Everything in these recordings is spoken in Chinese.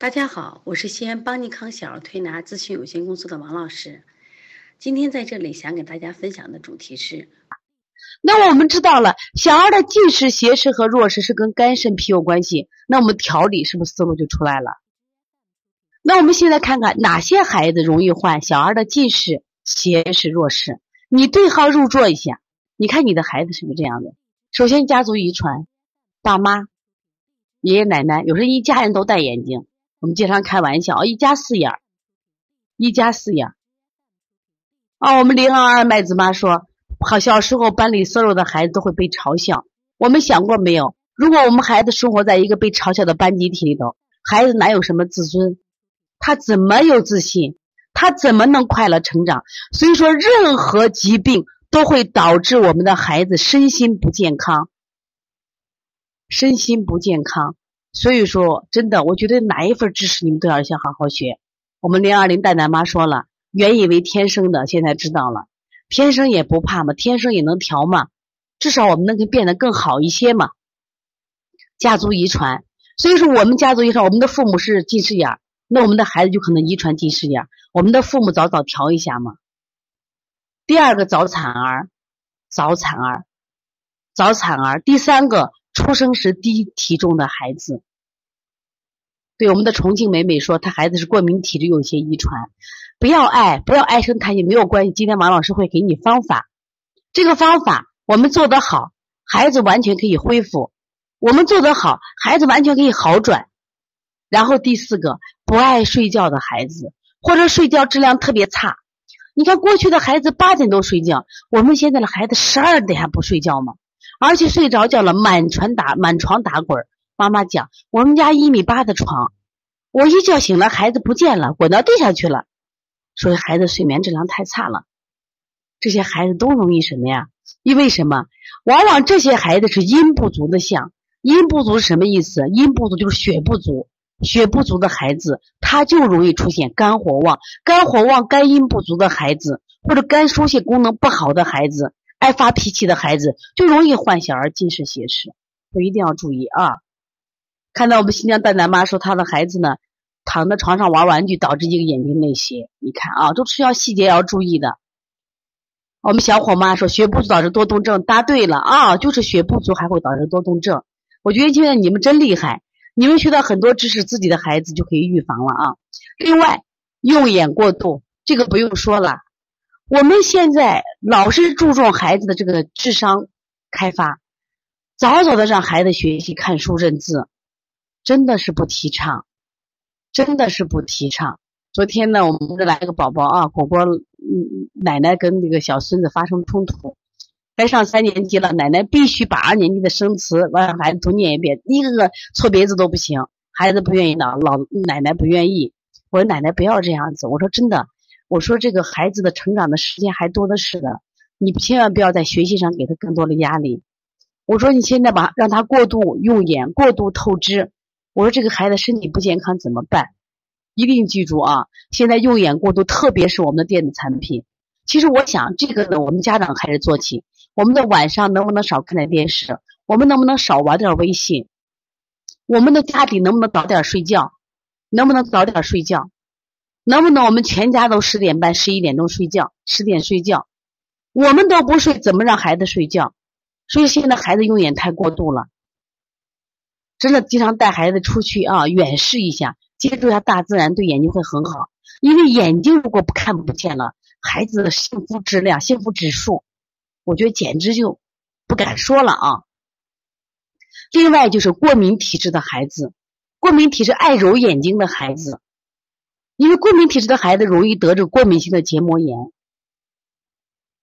大家好，我是西安邦尼康小儿推拿咨询有限公司的王老师。今天在这里想给大家分享的主题是，那我们知道了，小儿的近视、斜视和弱视是跟肝肾脾有关系，那我们调理是不是思路就出来了？那我们现在看看哪些孩子容易患小儿的近视、斜视、弱视？你对号入座一下，你看你的孩子是不是这样的？首先家族遗传，爸妈、爷爷奶奶，有时候一家人都戴眼镜。我们经常开玩笑，一家四眼，一家四眼。啊，我们零二二麦子妈说，好，小时候班里所有的孩子都会被嘲笑。我们想过没有？如果我们孩子生活在一个被嘲笑的班集体里头，孩子哪有什么自尊？他怎么有自信？他怎么能快乐成长？所以说，任何疾病都会导致我们的孩子身心不健康，身心不健康。所以说，真的，我觉得哪一份知识你们都要先好好学。我们零二零蛋蛋妈说了，原以为天生的，现在知道了，天生也不怕嘛，天生也能调嘛，至少我们能够变得更好一些嘛。家族遗传，所以说我们家族遗传，我们的父母是近视眼，那我们的孩子就可能遗传近视眼。我们的父母早早调一下嘛。第二个早产儿，早产儿，早产儿。第三个。出生时低体重的孩子，对我们的重庆美美说，她孩子是过敏体质，有些遗传。不要爱，不要唉声叹气，没有关系。今天王老师会给你方法，这个方法我们做得好，孩子完全可以恢复；我们做得好，孩子完全可以好转。然后第四个，不爱睡觉的孩子，或者睡觉质量特别差。你看过去的孩子八点多睡觉，我们现在的孩子十二点还不睡觉吗？而且睡着觉了，满床打满床打滚。妈妈讲，我们家一米八的床，我一觉醒了，孩子不见了，滚到地下去了。所以孩子睡眠质量太差了。这些孩子都容易什么呀？因为什么？往往这些孩子是阴不足的象。阴不足是什么意思？阴不足就是血不足。血不足的孩子，他就容易出现肝火旺。肝火旺、肝阴不足的孩子，或者肝疏泄功能不好的孩子。爱发脾气的孩子就容易患小儿近视斜视，我一定要注意啊！看到我们新疆蛋蛋妈说她的孩子呢，躺在床上玩玩具，导致一个眼睛内斜。你看啊，都是要细节要注意的。我们小伙妈说血不足导致多动症，答对了啊，就是血不足还会导致多动症。我觉得现在你们真厉害，你们学到很多知识，自己的孩子就可以预防了啊。另外，用眼过度，这个不用说了。我们现在老是注重孩子的这个智商开发，早早的让孩子学习看书认字，真的是不提倡，真的是不提倡。昨天呢，我们这来了个宝宝啊，果果嗯奶奶跟那个小孙子发生冲突，该上三年级了，奶奶必须把二年级的生词我让孩子都念一遍，一个个错别字都不行，孩子不愿意的，老奶奶不愿意，我说奶奶不要这样子，我说真的。我说这个孩子的成长的时间还多的是的，你千万不要在学习上给他更多的压力。我说你现在把让他过度用眼、过度透支，我说这个孩子身体不健康怎么办？一定记住啊！现在用眼过度，特别是我们的电子产品。其实我想这个呢，我们家长开始做起。我们的晚上能不能少看点电视？我们能不能少玩点微信？我们的家底能不能早点睡觉？能不能早点睡觉？能不能我们全家都十点半、十一点钟睡觉？十点睡觉，我们都不睡，怎么让孩子睡觉？所以现在孩子用眼太过度了，真的经常带孩子出去啊，远视一下，接触一下大自然，对眼睛会很好。因为眼睛如果不看不见了，孩子的幸福质量、幸福指数，我觉得简直就不敢说了啊。另外就是过敏体质的孩子，过敏体质爱揉眼睛的孩子。因为过敏体质的孩子容易得这过敏性的结膜炎，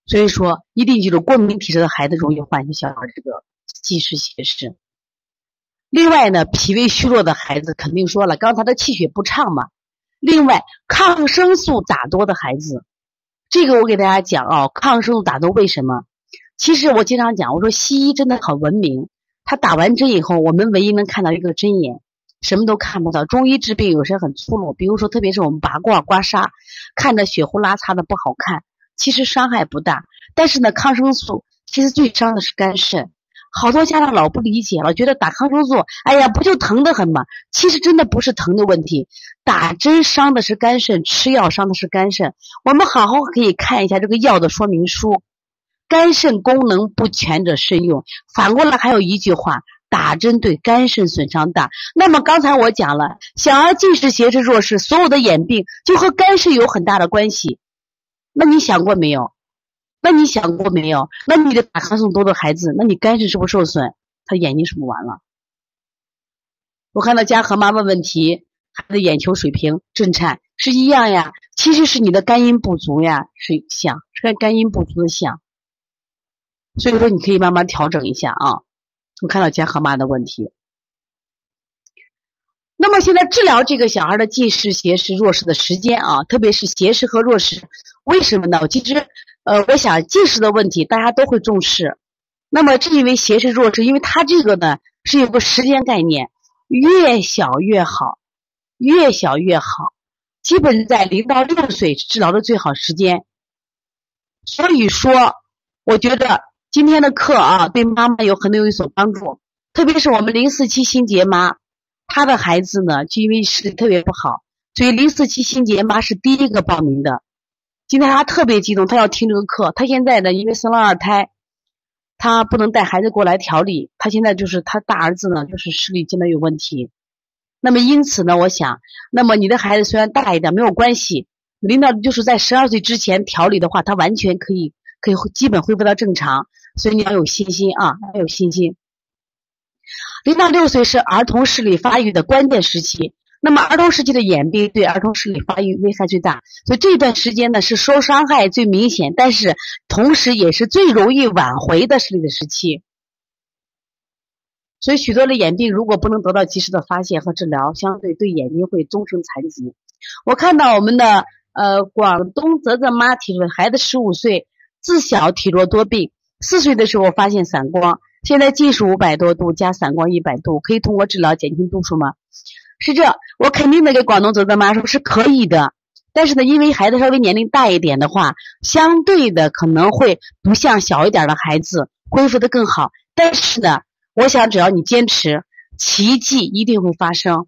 所以说一定记住，过敏体质的孩子容易患小儿这个近视斜视。另外呢，脾胃虚弱的孩子肯定说了，刚才的气血不畅嘛。另外，抗生素打多的孩子，这个我给大家讲啊，抗生素打多为什么？其实我经常讲，我说西医真的很文明，他打完针以后，我们唯一能看到一个针眼。什么都看不到，中医治病有时很粗鲁，比如说，特别是我们拔罐、刮痧，看着血呼啦擦的不好看，其实伤害不大。但是呢，抗生素其实最伤的是肝肾。好多家长老不理解了，觉得打抗生素，哎呀，不就疼得很吗？其实真的不是疼的问题，打针伤的是肝肾，吃药伤的是肝肾。我们好好可以看一下这个药的说明书，肝肾功能不全者慎用。反过来还有一句话，打针对肝肾损伤大。那么刚才我讲了，小儿近视、斜视、弱视，所有的眼病就和肝肾有很大的关系。那你想过没有？那你想过没有？那你的打抗生素多的孩子，那你肝肾是不是受损？他眼睛是不是完了？我看到嘉禾妈问问题，孩子眼球水平震颤是一样呀，其实是你的肝阴不足呀，是想是肝阴不足的想。所以说你可以慢慢调整一下啊。我看到嘉禾妈的问题。那么现在治疗这个小孩的近视、斜视、弱视的时间啊，特别是斜视和弱视，为什么呢？其实。呃，我想近视的问题大家都会重视，那么正因为斜视弱视，因为它这个呢是有个时间概念，越小越好，越小越好，基本在零到六岁治疗的最好时间。所以说，我觉得今天的课啊，对妈妈有很多有所帮助，特别是我们零四七新杰妈，她的孩子呢就因为视力特别不好，所以零四七新杰妈是第一个报名的。今天他特别激动，他要听这个课。他现在呢，因为生了二胎，他不能带孩子过来调理。他现在就是他大儿子呢，就是视力真的有问题。那么因此呢，我想，那么你的孩子虽然大一点没有关系，领导就是在十二岁之前调理的话，他完全可以可以基本恢复到正常。所以你要有信心啊，要有信心。零到六岁是儿童视力发育的关键时期。那么儿童时期的眼病对儿童视力发育危害最大，所以这段时间呢是受伤害最明显，但是同时也是最容易挽回的视力的时期。所以许多的眼病如果不能得到及时的发现和治疗，相对对眼睛会终生残疾。我看到我们的呃广东泽泽妈提出，孩子十五岁，自小体弱多病，四岁的时候发现散光，现在近视五百多度加散光一百度，可以通过治疗减轻度数吗？是这，我肯定的给广东泽泽妈说是可以的，但是呢，因为孩子稍微年龄大一点的话，相对的可能会不像小一点的孩子恢复的更好。但是呢，我想只要你坚持，奇迹一定会发生。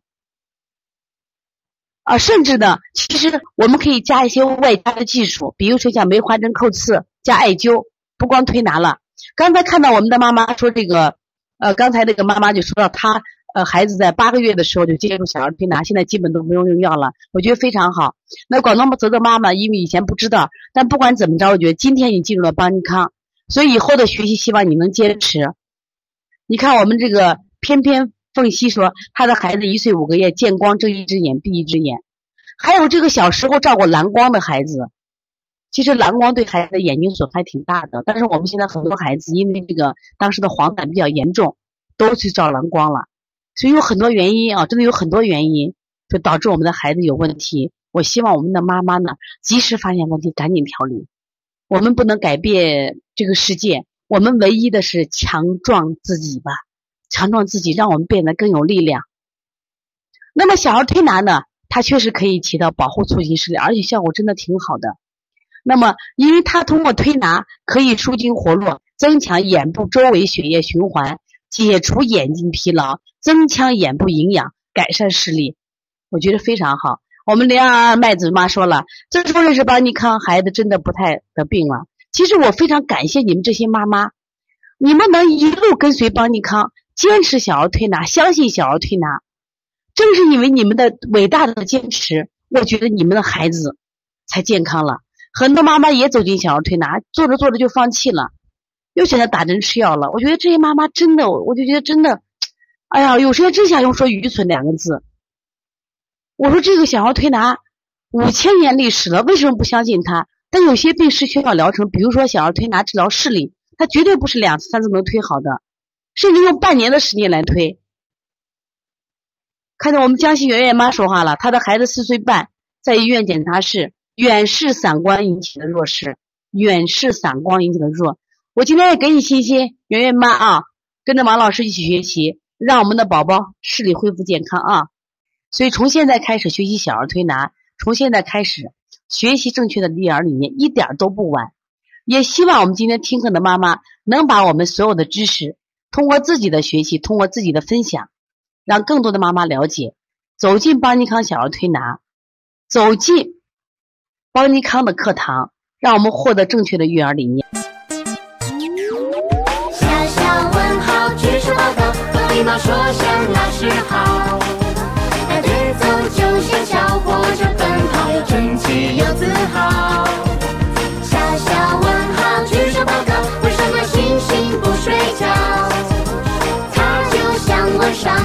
啊，甚至呢，其实我们可以加一些外加的技术，比如说像梅花针扣刺加艾灸，不光推拿了。刚才看到我们的妈妈说这个，呃，刚才那个妈妈就说到她。呃，孩子在八个月的时候就接触小儿推拿，现在基本都不用用药了，我觉得非常好。那广东泽泽妈妈，因为以前不知道，但不管怎么着，我觉得今天你进入了邦尼康，所以以后的学习希望你能坚持。你看我们这个翩翩凤溪说，他的孩子一岁五个月，见光睁一只眼闭一只眼，还有这个小时候照过蓝光的孩子，其实蓝光对孩子的眼睛损害挺大的，但是我们现在很多孩子因为这个当时的黄疸比较严重，都去照蓝光了。所以有很多原因啊，真的有很多原因，就导致我们的孩子有问题。我希望我们的妈妈呢，及时发现问题，赶紧调理。我们不能改变这个世界，我们唯一的是强壮自己吧，强壮自己，让我们变得更有力量。那么小儿推拿呢，它确实可以起到保护、促进视力，而且效果真的挺好的。那么，因为它通过推拿可以舒筋活络，增强眼部周围血液循环。解除眼睛疲劳，增强眼部营养，改善视力，我觉得非常好。我们零二二麦子妈说了，这时候认识邦尼康，孩子真的不太得病了。其实我非常感谢你们这些妈妈，你们能一路跟随邦尼康，坚持小儿推拿，相信小儿推拿，正是因为你们的伟大的坚持，我觉得你们的孩子才健康了。很多妈妈也走进小儿推拿，做着做着就放弃了。又选择打针吃药了，我觉得这些妈妈真的，我就觉得真的，哎呀，有时候真想用说愚蠢两个字。我说这个小儿推拿五千年历史了，为什么不相信它？但有些病是需要疗程，比如说小儿推拿治疗视力，它绝对不是两次三次能推好的，甚至用半年的时间来推。看到我们江西圆圆妈说话了，她的孩子四岁半，在医院检查室远视散光引起的弱视，远视散光引起的弱。我今天也给你信心，圆圆妈啊，跟着王老师一起学习，让我们的宝宝视力恢复健康啊！所以从现在开始学习小儿推拿，从现在开始学习正确的育儿理念，一点都不晚。也希望我们今天听课的妈妈能把我们所有的知识通过自己的学习，通过自己的分享，让更多的妈妈了解，走进邦尼康小儿推拿，走进邦尼康的课堂，让我们获得正确的育儿理念。小小问号，举手报告，和礼貌说声老师好。带节奏就像小火车奔跑，又整齐又自豪。小小问号，举手报告，为什么星星不睡觉？它就像晚上